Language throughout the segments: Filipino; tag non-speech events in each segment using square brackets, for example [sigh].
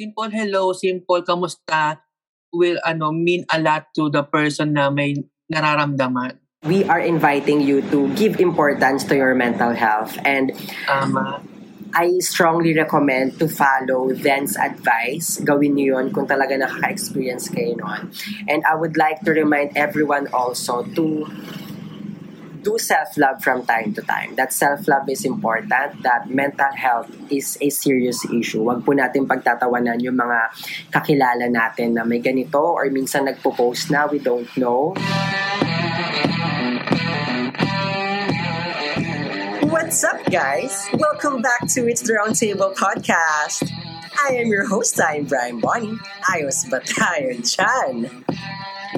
simple hello, simple kamusta will ano mean a lot to the person na may nararamdaman. We are inviting you to give importance to your mental health and Tama. I strongly recommend to follow Then's advice. Gawin niyo yun kung talaga nakaka-experience kayo nun. And I would like to remind everyone also to do self-love from time to time. That self-love is important, that mental health is a serious issue. Huwag po natin pagtatawanan yung mga kakilala natin na may ganito or minsan nagpo-post na, we don't know. What's up, guys? Welcome back to It's the Roundtable podcast. I am your host, I'm Brian Bonnie. Ayos ba tayo dyan?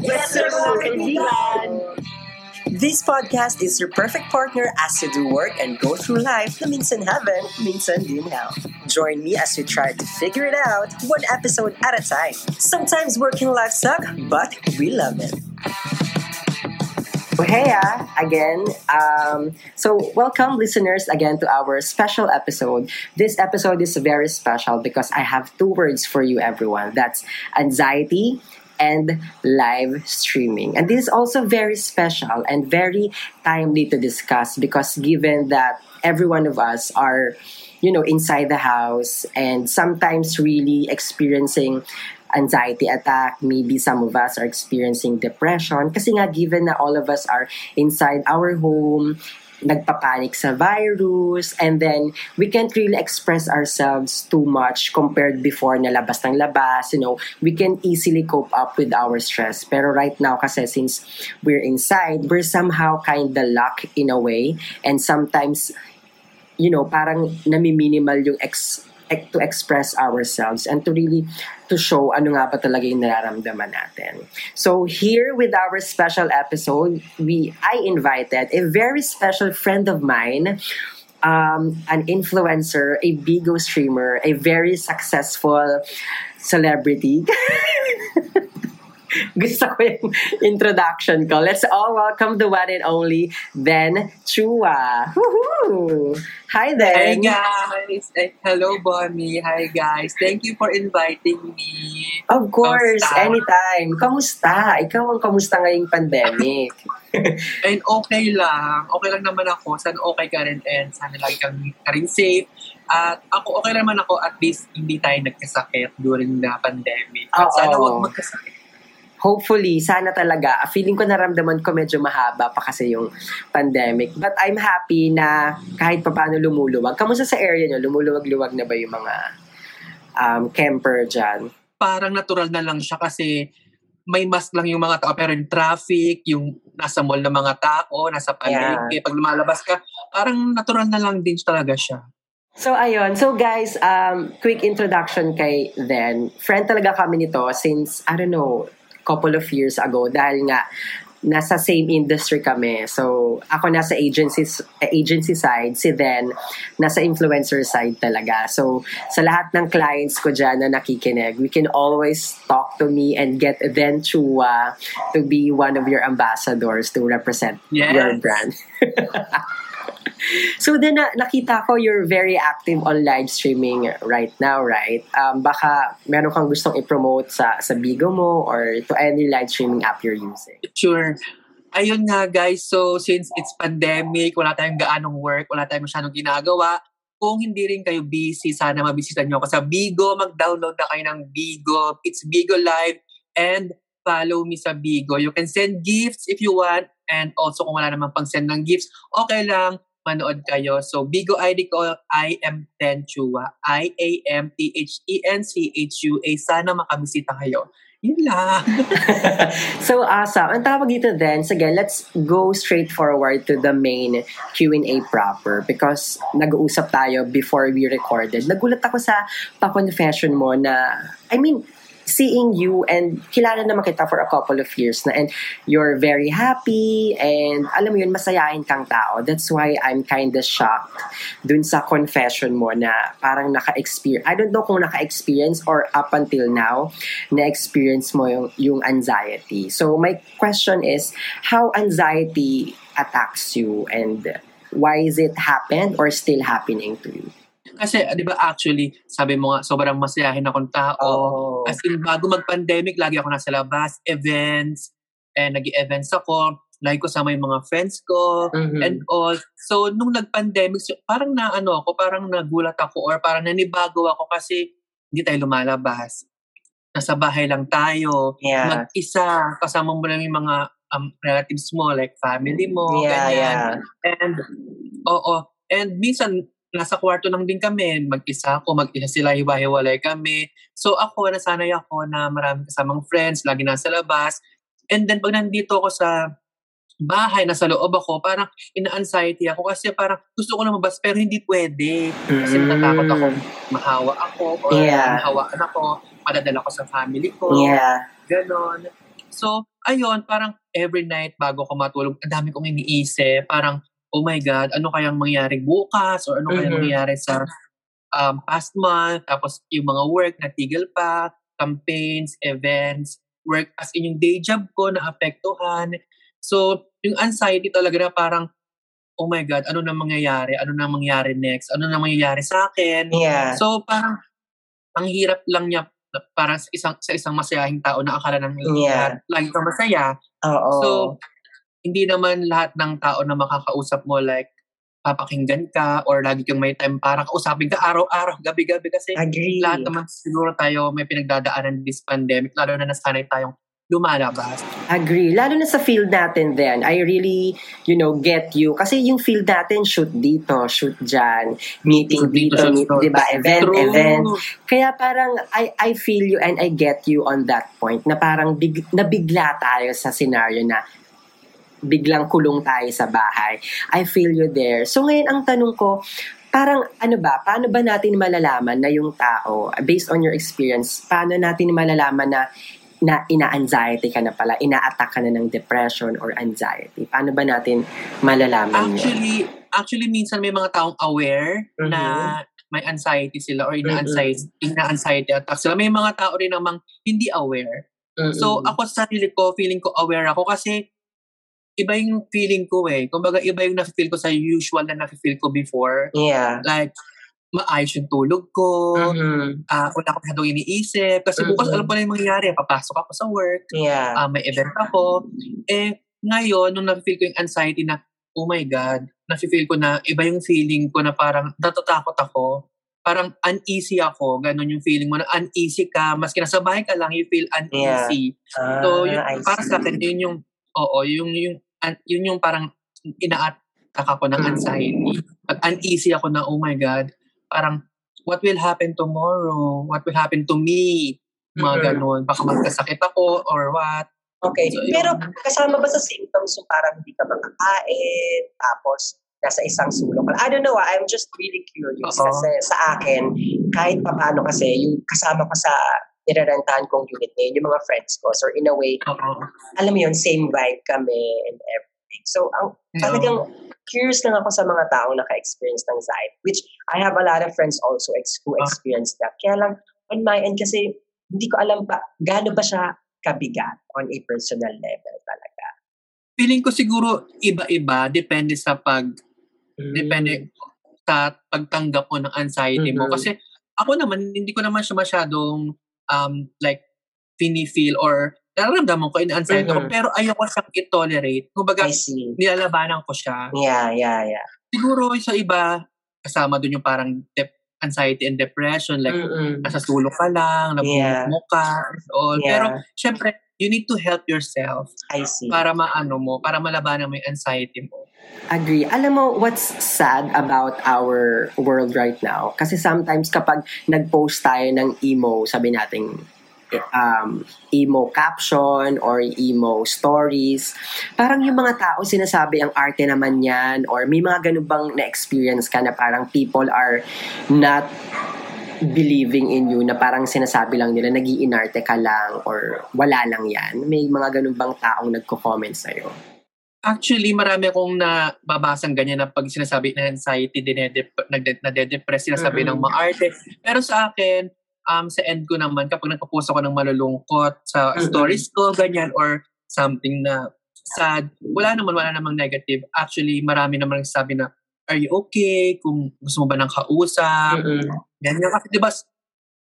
Yes, sir, mga kaibigan! This podcast is your perfect partner as you do work and go through life na minsan heaven, minsan din hell. Join me as we try to figure it out one episode at a time. Sometimes working life suck, but we love it. So, hey, ah, again. Um, so, welcome, listeners, again to our special episode. This episode is very special because I have two words for you, everyone. That's anxiety and live streaming. And this is also very special and very timely to discuss because given that every one of us are, you know, inside the house and sometimes really experiencing anxiety attack. Maybe some of us are experiencing depression. Kasi nga, given na all of us are inside our home, nagpapanik sa virus, and then we can't really express ourselves too much compared before na labas ng labas. You know, we can easily cope up with our stress. Pero right now, kasi since we're inside, we're somehow kind of locked in a way. And sometimes, you know, parang nami-minimal yung ex to express ourselves and to really to show ano nga ba talaga yung nararamdaman natin. So here with our special episode, we I invited a very special friend of mine um, an influencer, a Bigo streamer, a very successful celebrity. [laughs] [laughs] Gusto ko yung introduction ko. Let's all welcome the one and only Ben Chua. Woohoo! Hi there. guys! Eh, hello Bonnie! Hi guys! Thank you for inviting me. Of course, Kamusta? anytime. Kamusta? Ikaw ang kamusta ngayong pandemic? [laughs] And okay lang. Okay lang naman ako. Sana okay ka rin and sana lagi kang ka rin safe. At ako okay naman ako at least hindi tayo nagkasakit during the pandemic. At Oo. sana huwag magkasakit. Hopefully, sana talaga. Feeling ko naramdaman ko medyo mahaba pa kasi yung pandemic. But I'm happy na kahit pa paano lumuluwag. Kamusta sa area nyo? Lumuluwag-luwag na ba yung mga um, camper dyan? Parang natural na lang siya kasi may mask lang yung mga tao pero yung traffic, yung nasa mall na mga tao, nasa palengke, pag lumalabas ka, parang natural na lang din talaga siya. So, ayun. So, guys, um, quick introduction kay Then. Friend talaga kami nito since, I don't know, couple of years ago dahil nga nasa same industry kami. So, ako nasa agency, agency side, si Then nasa influencer side talaga. So, sa lahat ng clients ko dyan na nakikinig, we can always talk to me and get Then Chua to be one of your ambassadors to represent Yes. your brand. [laughs] So then na, nakita ko you're very active on live streaming right now, right? Um, baka meron kang gustong i-promote sa sa Bigo mo or to any live streaming app you're using. Sure. Ayun nga guys, so since it's pandemic, wala tayong gaanong work, wala tayong masyadong ginagawa, kung hindi rin kayo busy, sana mabisita nyo ako sa Bigo, mag-download na kayo ng Bigo. It's Bigo Live and follow me sa Bigo. You can send gifts if you want and also kung wala namang pang send ng gifts, okay lang, manood kayo. So, Bigo ID ko, I am Tenchua. I-A-M-T-H-E-N-C-H-U-A. Sana makabisita kayo. Yun lang. [laughs] [laughs] so awesome. Ang tawag dito then, sige, let's go straight forward to the main Q&A proper because nag-uusap tayo before we recorded. Nagulat ako sa pa-confession mo na, I mean, seeing you and kilala naman kita for a couple of years na and you're very happy and alam mo yun, masayahin kang tao. That's why I'm kind of shocked dun sa confession mo na parang naka-experience. I don't know kung naka-experience or up until now, na-experience mo yung, yung anxiety. So my question is, how anxiety attacks you and why is it happened or still happening to you? Kasi, di ba, actually, sabi mo nga, sobrang masayahin akong tao. Oh. As in, bago mag-pandemic, lagi ako nasa labas, events, and nag events ako. Lagi ko sama yung mga friends ko, Mhm. and all. So, nung nag-pandemic, so, parang na, ano ako, parang nagulat ako, or parang nanibago ako kasi hindi tayo lumalabas. Nasa bahay lang tayo. yeah. Mag-isa, kasama mo lang yung mga um, relatives mo, like family mo, yeah, ganyan. yeah. And, oo. And minsan, nasa kwarto lang din kami. Mag-isa ako, mag-isa sila, hiwa-hiwalay kami. So ako, nasanay ako na maraming kasamang friends, lagi nasa labas. And then pag nandito ako sa bahay, nasa loob ako, parang ina-anxiety ako kasi parang gusto ko na mabas pero hindi pwede. Kasi Mm. natatakot ako mahawa ako or Yeah. mahawaan ako, madadala ko sa family ko. Yeah. Ganon. So, ayun, parang every night bago ko matulog, ang dami kong iniisip. Parang, oh my God, ano kayang mangyari bukas? Or ano kayang Mhm. mangyari sa um, past month? Tapos yung mga work, natigil pa, campaigns, events, work as in yung day job ko, naapektuhan. So, yung anxiety talaga na parang, oh my God, ano na mangyayari? Ano na mangyayari next? Ano na mangyayari sa akin? Yeah. So parang ang hirap lang niya na- para sa isang sa isang masayahing tao na akala ng Yeah. lagi kang masaya. Oo. So hindi naman lahat ng tao na makakausap mo like papakinggan ka or lagi kang may time para kausapin ka araw-araw, gabi-gabi kasi Agree. lahat naman siguro tayo may pinagdadaanan this pandemic lalo na nasanay tayong lumalabas. Agree. Lalo na sa field natin then, I really, you know, get you. Kasi yung field natin, shoot dito, shoot dyan, meeting dito, dito, meet, di ba, event, True. event. Kaya parang, I, I feel you and I get you on that point na parang big, nabigla tayo sa scenario na biglang kulong tayo sa bahay. I feel you there. So ngayon, ang tanong ko, parang ano ba, paano ba natin malalaman na yung tao, based on your experience, paano natin malalaman na na ina-anxiety ka na pala, ina-attack ka na ng depression or anxiety? Paano ba natin malalaman yun? Actually, actually minsan may mga taong aware Mhm. na may anxiety sila or ina-anxiety, ina-anxiety attack sila. May mga tao rin namang hindi aware. So, Mm-mm. ako sa sarili ko, feeling ko aware ako kasi iba yung feeling ko eh. Kumbaga, iba yung nafe-feel ko sa usual na nafe-feel ko before. yeah. Like, maayos yung tulog ko, Mhm. ah wala ko masyadong iniisip. Kasi bukas Mhm. alam ko na yung mangyayari. Papasok ako sa work, Yeah. ah, may event ako. Eh, ngayon, nung nafe-feel ko yung anxiety na, oh my God, nafe-feel ko na iba yung feeling ko na parang natatakot ako. Parang uneasy ako. Ganon yung feeling mo na uneasy ka. Maski nasa bahay ka lang, you feel uneasy. So, yun, Ah, para sa akin, yun yung, oo, yung, yung, an- yun yung parang ina-attack ako ng anxiety. Pag uneasy ako na, oh my God, parang, what will happen tomorrow? What will happen to me? Mga ganun. Baka magkasakit ako or what. Okay. So, yun. Pero kasama ba sa symptoms yung parang hindi ka makakain, tapos nasa isang sulok? I don't know, ah, I'm just really curious. Oo. Kasi sa akin, kahit paano kasi, yung kasama ko sa nirarentahan kong unit ngayon, yung mga friends ko. So in a way, Oo. alam mo yun, same vibe kami and everything. So ang talagang curious lang ako sa mga taong naka-experience ng anxiety, which I have a lot of friends also ex- who Ah. experienced that. Kaya lang, on my end kasi, hindi ko alam pa, gaano ba siya kabigat on a personal level talaga. Feeling ko siguro iba-iba. Depende sa pag, Mm. depende sa pagtanggap mo ng anxiety mo. Mhm. Kasi ako naman, hindi ko naman siya masyadong um, like, feel or nararamdaman ko, ina-anxiety ako, Mhm. pero ayoko siyang i-tolerate. Kumbaga, nilalabanan ko siya. Yeah, yeah, yeah. Siguro sa iba, kasama dun yung parang dep- anxiety and depression, like, Mm-mm. nasa sulok ka lang, Yeah. nabumuk mo ka, all. Yeah. Pero, syempre, you need to help yourself I see. para maano mo, para malabanan mo yung anxiety mo. Agree. Alam mo, what's sad about our world right now? Kasi sometimes kapag nag-post tayo ng emo, sabi natin, um, emo caption or emo stories, parang yung mga tao sinasabi ang arte naman yan or may mga ganun bang na-experience ka na parang people are not believing in you na parang sinasabi lang nila nag-iinarte ka lang or wala lang yan. May mga ganun bang taong nagko-comment sa'yo? Actually, marami akong nababasang ganyan na pag sinasabi na anxiety, dinedep- nade-depress, sinasabi Mhm. ng maarte. Pero sa akin, um, sa end ko naman, kapag nagpo-post ako ng malulungkot sa Mhm. stories ko, ganyan, or something na sad, wala naman, wala namang negative. Actually, marami naman nagsasabi na, are you okay? Kung gusto mo ba ng kausap? Mm-mm. Ganyan. Kasi di ba,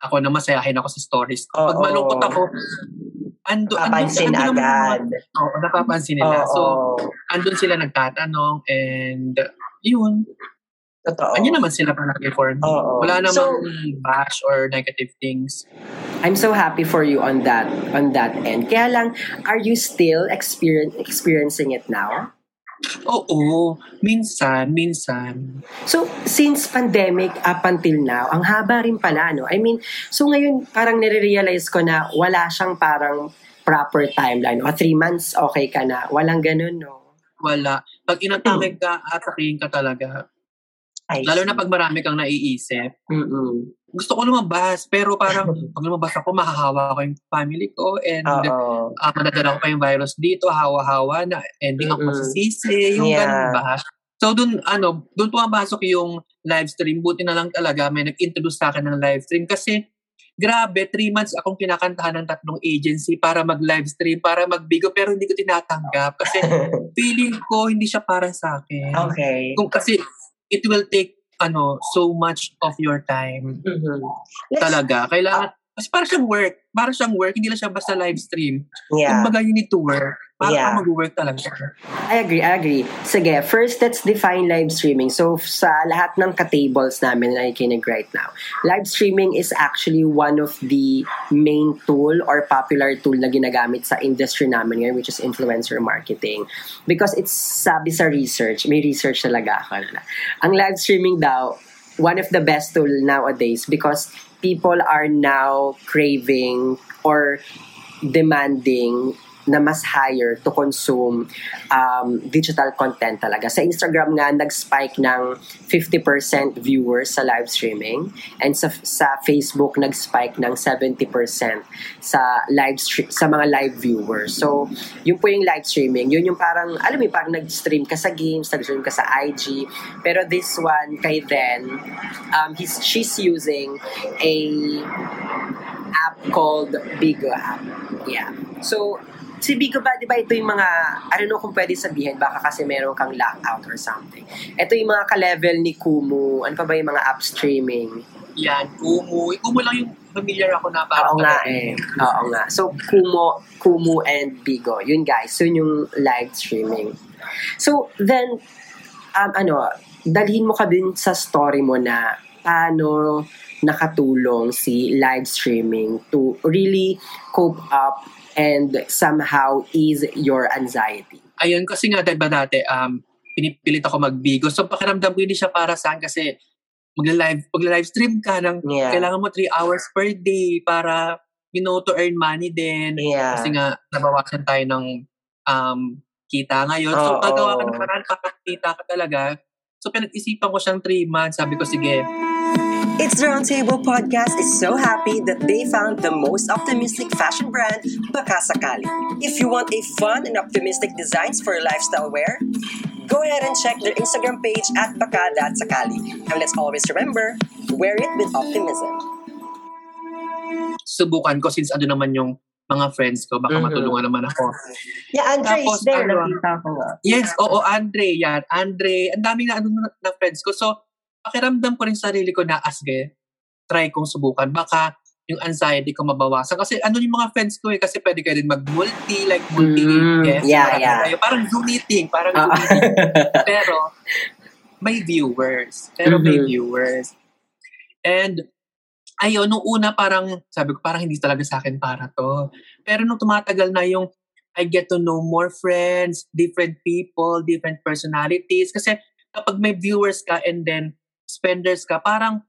ako na masayahin ako sa stories. Oo. Pag malungkot ako, ando, Papansin ando, ando agad. Oo, napapansin nila. Oo. So, andun sila nagtatanong and yun, Totoo. andyan naman sila palagi for me. Oo. Wala namang So- bash or negative things. I'm so happy for you on that on that end. Kaya lang, are you still experience, experiencing it now? Oo, minsan, minsan. So, since pandemic up until now, ang haba rin pala, no? I mean, so ngayon, parang nare-realize ko na wala siyang parang proper timeline. O three months, okay ka na. Walang ganun, no? Wala. Pag inatamig ka, atakihin ka talaga. I Lalo see. na pag marami kang naiisip. Mm-mm. Gusto ko lumabas, pero parang [laughs] pag lumabas ako, mahahawa ko yung family ko and Oo. uh, madadala ko pa yung virus dito, hawa-hawa na, ending ako Mm-mm. masisisi, yung Yeah. ganun ba? So dun, ano, dun pumapasok yung live stream. Buti na lang talaga may nag-introduce sa akin ng live stream kasi grabe, three months akong kinakantahan ng tatlong agency para mag-live stream, para magbigo, pero hindi ko tinatanggap kasi [laughs] feeling ko hindi siya para sa akin. okay. Kung kasi it will take ano so much of your time Mhm. Let's- talaga. Kailangan kasi para siyang work. Para siyang work, hindi lang siya basta live stream. Yeah. Kumbaga, you need to work. Para Yeah. ka mag-work talaga. I agree, I agree. Sige, first, let's define live streaming. So, sa lahat ng ka-tables namin na nakikinig right now, live streaming is actually one of the main tool or popular tool na ginagamit sa industry namin ngayon, which is influencer marketing. Because it's, sabi sa research, may research talaga ako na, ang live streaming daw, one of the best tool nowadays because people are now craving or demanding na mas higher to consume um, digital content talaga. Sa Instagram nga, nag-spike ng 50% viewers sa live streaming and sa, sa Facebook, nag-spike ng 70% sa live sa mga live viewers. So, yun po yung live streaming. Yun yung parang, alam mo, parang nag-stream ka sa games, nag-stream ka sa IG. Pero this one, kay Ren, um, he's, she's using a app called Bigo app. Yeah. So, si Bigo ba, di ba ito yung mga, I don't know kung pwede sabihin, baka kasi meron kang lockout or something. Ito yung mga ka-level ni Kumu, ano pa ba yung mga app streaming? Yan, Kumu. Kumu lang yung familiar ako na parang Oo nga eh. Oo nga. So, Kumu, Kumu and Bigo. Yun guys, yun yung live streaming. So, then, um, ano, dalhin mo ka din sa story mo na paano nakatulong si live streaming to really cope up and somehow ease your anxiety. Ayun, kasi nga, diba dati, um, pinipilit ako magbigo. So, pakiramdam ko hindi siya para saan kasi magla-live, magla-live stream ka ng Yeah. kailangan mo 3 hours per day para, you know, to earn money din. Yeah. Kasi nga, nabawasan tayo ng um, kita ngayon. So, Oo. gagawa ka ng paraan para kita ka talaga. So, pinag-isipan ko siyang 3 months. Sabi ko, sige, It's the Roundtable Podcast is so happy that they found the most optimistic fashion brand, Baka Sakali. If you want a fun and optimistic designs for lifestyle wear, go ahead and check their Instagram page at Baka.sakali. And let's always remember, wear it with optimism. subukan ko since ano naman yung mga friends ko. Baka Mhm. matulungan naman ako. Yeah, Andre Tapos, is there. ano, Nakita ko. Yes, oo, Andre, yan. Andre, ang daming na, ano, na, na friends ko. So, pakiramdam ko rin sa sarili ko na asge, try kong subukan. Baka yung anxiety ko mabawasan. Kasi ano yung mga friends ko eh, kasi pwede kayo din mag-multi, like multi Mm, guests. yeah, marami yeah. kayo. Parang Zoom meeting, parang Ah. Zoom meeting. [laughs] Pero, may viewers. Pero may Mhm. viewers. And, ayun, nung una parang, sabi ko, parang hindi talaga sa akin para to. Pero nung tumatagal na yung, I get to know more friends, different people, different personalities. Kasi kapag may viewers ka and then spenders ka, parang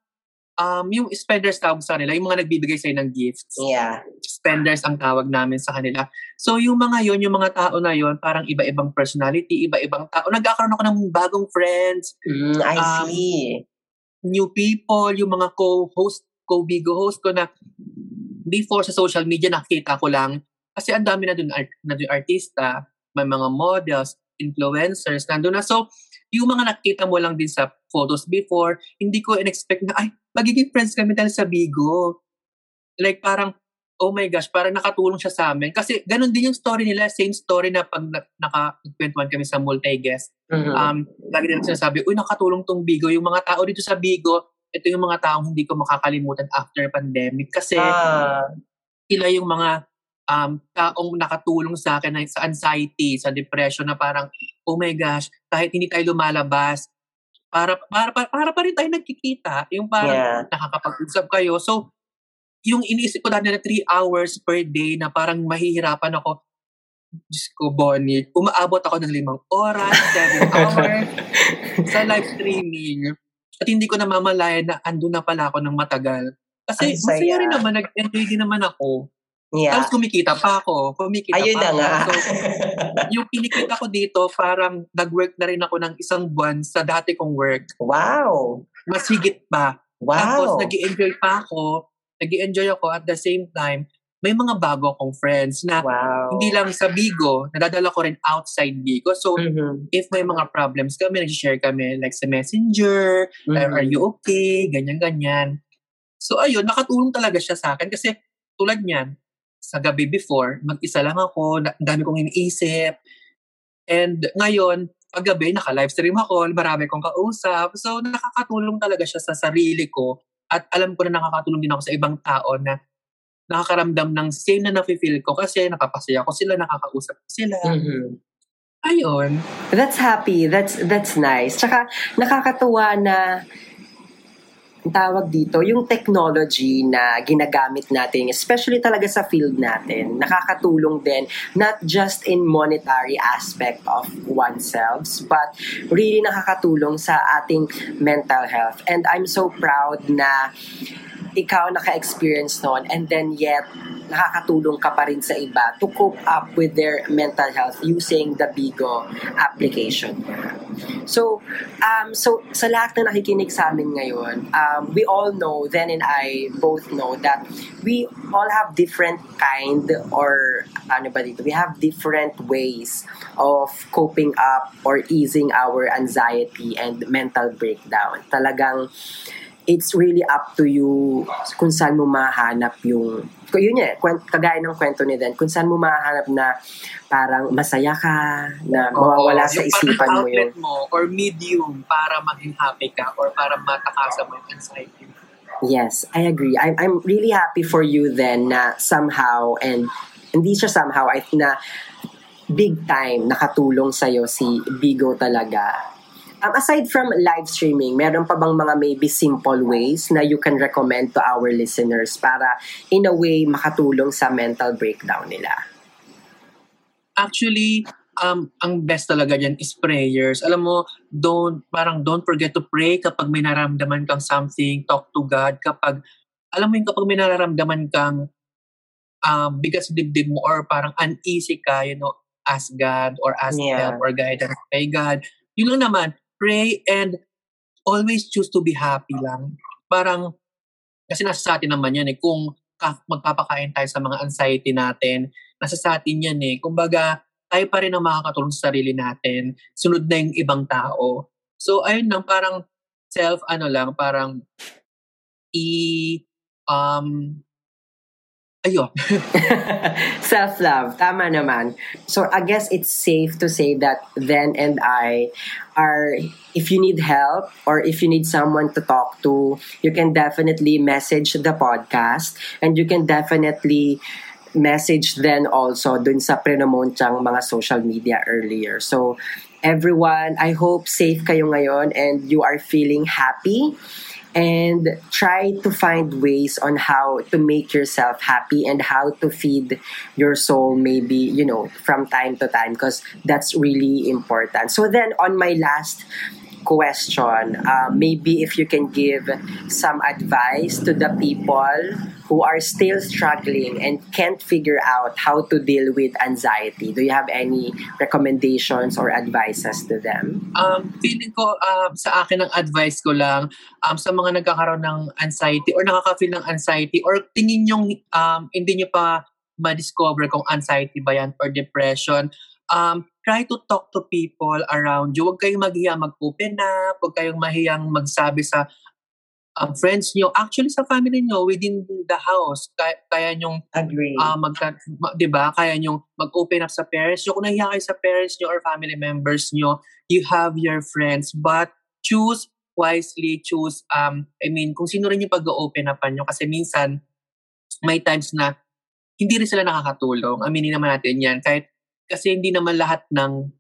um, yung spenders tawag sa kanila, yung mga nagbibigay sa'yo ng gifts. Yeah. Spenders ang tawag namin sa kanila. So yung mga yon yung mga tao na yon parang iba-ibang personality, iba-ibang tao. Nagkakaroon ako ng bagong friends, Mm, I Um, see. new people, yung mga co-host, co-bigo host ko na before sa social media nakita ko lang kasi ang dami na dun, art, na dun artista, may mga models, influencers, nandun na. So, yung mga nakita mo lang din sa photos before, hindi ko in-expect na, ay, magiging friends kami dahil sa Bigo. Like, parang, oh my gosh, parang nakatulong siya sa amin. Kasi ganun din yung story nila, same story na pag na, nakakwentuhan kami sa multi-guest. Mhm. Um, lagi nila sinasabi, uy, nakatulong tong Bigo. Yung mga tao dito sa Bigo, ito yung mga taong hindi ko makakalimutan after pandemic. Kasi Ah, sila yung mga um, taong nakatulong sa akin sa anxiety, sa depression na parang, oh my gosh, kahit hindi tayo lumalabas, para para para, para pa rin tayo nagkikita. Yung parang yeah. nakakapag-usap kayo. So, yung iniisip ko dati na 3 hours per day na parang mahihirapan ako, Diyos ko, Bonnie, umaabot ako ng limang oras, 7 [laughs] hours sa live streaming. At hindi ko namamalayan na andun na pala ako ng matagal. Kasi masaya rin naman, nag-enjoy din naman ako. Yeah. Tapos kumikita pa ako. Kumikita Ayun pa na ako. nga. So, yung kinikita ko dito, parang nag-work na rin ako ng isang buwan sa dati kong work. wow. Mas higit pa. Wow. Tapos nag enjoy pa ako. nag enjoy ako at the same time, may mga bago akong friends na Wow. hindi lang sa Bigo, nadadala ko rin outside Bigo. So, Mhm. if may mga problems kami, nag-share kami like sa messenger, Mhm. are you okay, ganyan-ganyan. So, ayun, nakatulong talaga siya sa akin kasi tulad niyan, sa gabi before, mag-isa lang ako, na- dami kong iniisip. And ngayon, paggabi, naka-live stream ako, marami kong kausap. So, nakakatulong talaga siya sa sarili ko. At alam ko na nakakatulong din ako sa ibang tao na nakakaramdam ng same na nafe-feel ko kasi napapasaya ko sila, nakakausap ko sila. Mhm. Ayun. That's happy. That's that's nice. Tsaka nakakatuwa na tawag dito, yung technology na ginagamit natin, especially talaga sa field natin, nakakatulong din not just in monetary aspect of oneself, but really nakakatulong sa ating mental health. And I'm so proud na ikaw naka-experience noon and then yet nakakatulong ka pa rin sa iba to cope up with their mental health using the Bigo application. So, um, so sa lahat na nakikinig sa amin ngayon, um, we all know, then and I both know that we all have different kind or ano ba dito, we have different ways of coping up or easing our anxiety and mental breakdown. Talagang it's really up to you kung saan mo mahanap yung yun eh, kagaya ng kwento ni Den, kung saan mo mahanap na parang masaya ka, na mawawala Oo, sa isipan mo outlet mo or medium para maging happy ka or para matakasan mo yung anxiety. Yes, I agree. I'm, I'm really happy for you then na somehow, and hindi siya somehow, I think na big time nakatulong sa'yo si Bigo talaga. Um, aside from live streaming, meron pa bang mga maybe simple ways na you can recommend to our listeners para in a way makatulong sa mental breakdown nila? Actually, um, ang best talaga dyan is prayers. Alam mo, don't, parang don't forget to pray kapag may nararamdaman kang something, talk to God. Kapag, alam mo yung kapag may nararamdaman kang um, bigas dibdib mo or parang uneasy ka, you know, ask God or ask Yeah. help or guidance kay God. Yun lang naman, pray and always choose to be happy lang. Parang, kasi nasa sa atin naman yan eh, kung ka- magpapakain tayo sa mga anxiety natin, nasa sa atin yan eh. Kumbaga, tayo pa rin ang makakatulong sa sarili natin. Sunod na yung ibang tao. So, ayun lang, parang self, ano lang, parang i, um, ayun. [laughs] Self-love, tama naman. So I guess it's safe to say that then and I are, if you need help or if you need someone to talk to, you can definitely message the podcast and you can definitely message then also dun sa prenomontyang mga social media earlier. So everyone, I hope safe kayo ngayon and you are feeling happy and try to find ways on how to make yourself happy and how to feed your soul maybe you know from time to time because that's really important. So then on my last question. Uh, maybe if you can give some advice to the people who are still struggling and can't figure out how to deal with anxiety. Do you have any recommendations or advices to them? Um, feeling ko, um, sa akin ang advice ko lang, um, sa mga nagkakaroon ng anxiety or nakaka-feel ng anxiety or tingin yung um, hindi nyo pa ma-discover kung anxiety ba yan or depression, um, try to talk to people around you. Huwag kayong mahiya mag-open up, huwag kayong mahiyang magsabi sa um, friends nyo. Actually, sa family nyo, within the house, kaya, kaya nyong Agree. uh, magka, ma- 'di ba? Kaya nyo mag-open up sa parents nyo. Kung nahiya kayo sa parents nyo or family members nyo, you have your friends. But choose wisely, choose, um, I mean, kung sino rin yung pag-open upan nyo. Kasi minsan, may times na hindi rin sila nakakatulong. Aminin naman natin yan. Kahit, kasi hindi naman lahat ng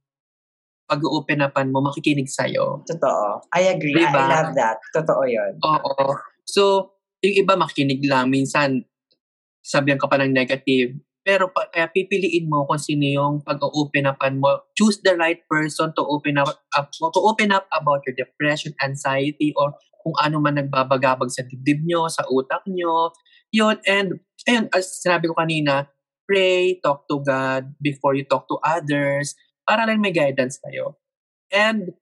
pag-open upan mo makikinig sa'yo. Totoo. I agree. I- Diba? I love that. Totoo yun. Oo. So, yung iba makikinig lang. Minsan, sabihan ka pa ng negative. Pero pa, kaya pipiliin mo kung sino yung pag-open upan mo. Choose the right person to open up, up to open up about your depression, anxiety, or kung ano man nagbabagabag sa dibdib nyo, sa utak nyo. Yun. And, ayun, as sinabi ko kanina, pray, talk to God before you talk to others para lang may guidance kayo. And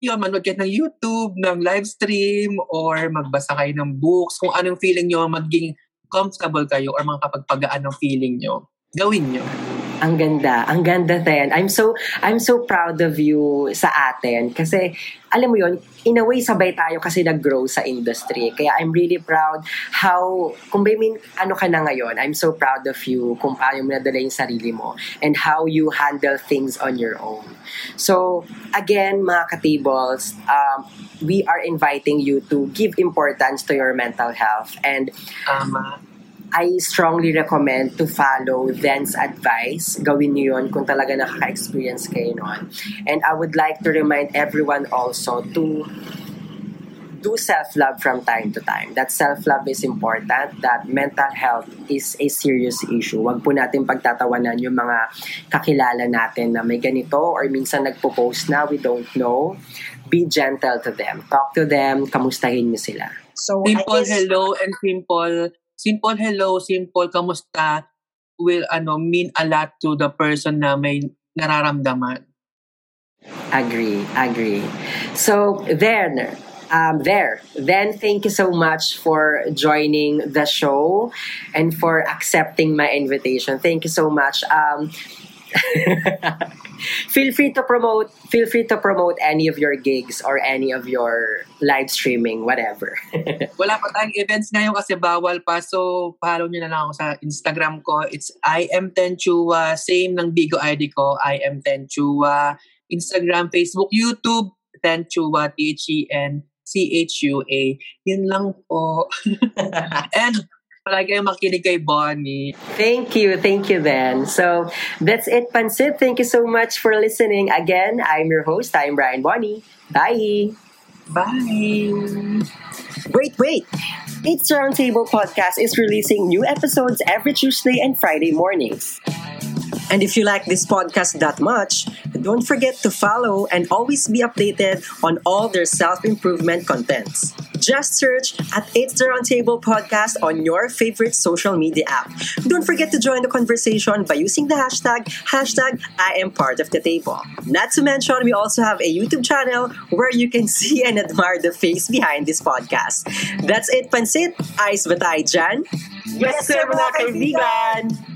yun, manood kayo ng YouTube, ng live stream, or magbasa kayo ng books, kung anong feeling nyo, maging comfortable kayo or makapagpagaan ng feeling nyo, gawin nyo. Ang ganda, ang ganda Ten. I'm so I'm so proud of you sa atin kasi alam mo yon in a way sabay tayo kasi nag-grow sa industry. Kaya I'm really proud how kung may min, ano ka na ngayon, I'm so proud of you kung paano mo nadala yung sarili mo and how you handle things on your own. So again, mga ka-tables, um, we are inviting you to give importance to your mental health and Tama. I strongly recommend to follow Ven's advice. Gawin niyo yun kung talaga nakaka-experience kayo nun. And I would like to remind everyone also to do self-love from time to time. That self-love is important. That mental health is a serious issue. Huwag po natin pagtatawanan yung mga kakilala natin na may ganito or minsan nagpo-post na we don't know. Be gentle to them. Talk to them. Kamustahin niyo sila. So, I Simple guess, hello and simple, simple hello, simple kamusta will ano mean a lot to the person na may nararamdaman. Agree, agree. So then, um, there. Then thank you so much for joining the show and for accepting my invitation. Thank you so much. Um, [laughs] [laughs] feel free to promote. Feel free to promote any of your gigs or any of your live streaming, whatever. [laughs] Wala pa tayong events ngayon kasi bawal pa. So, follow nyo na lang ako sa Instagram ko. It's I am Tenchua. Same ng Bigo ID ko. I am Tenchua. Instagram, Facebook, YouTube. Tenchua. T-H-E-N-C-H-U-A. Yun lang po. [laughs] And, palagi kayong makinig kay Bonnie. Thank you, thank you, then. So that's it, Pansit. Thank you so much for listening. Again, I'm your host. I'm Brian Bonnie. Bye. Bye! wait, wait. It's Roundtable Podcast is releasing new episodes every Tuesday and Friday mornings. And if you like this podcast that much, don't forget to follow and always be updated on all their self improvement contents. Just search at It's the Roundtable Podcast on your favorite social media app. Don't forget to join the conversation by using the hashtag, hashtag I am part of the table. Not to mention, we also have a YouTube channel where you can [laughs] see and admire the face behind this podcast. That's it, Pansit. Ice Batay Jan. Yes, sir, mga kaibigan!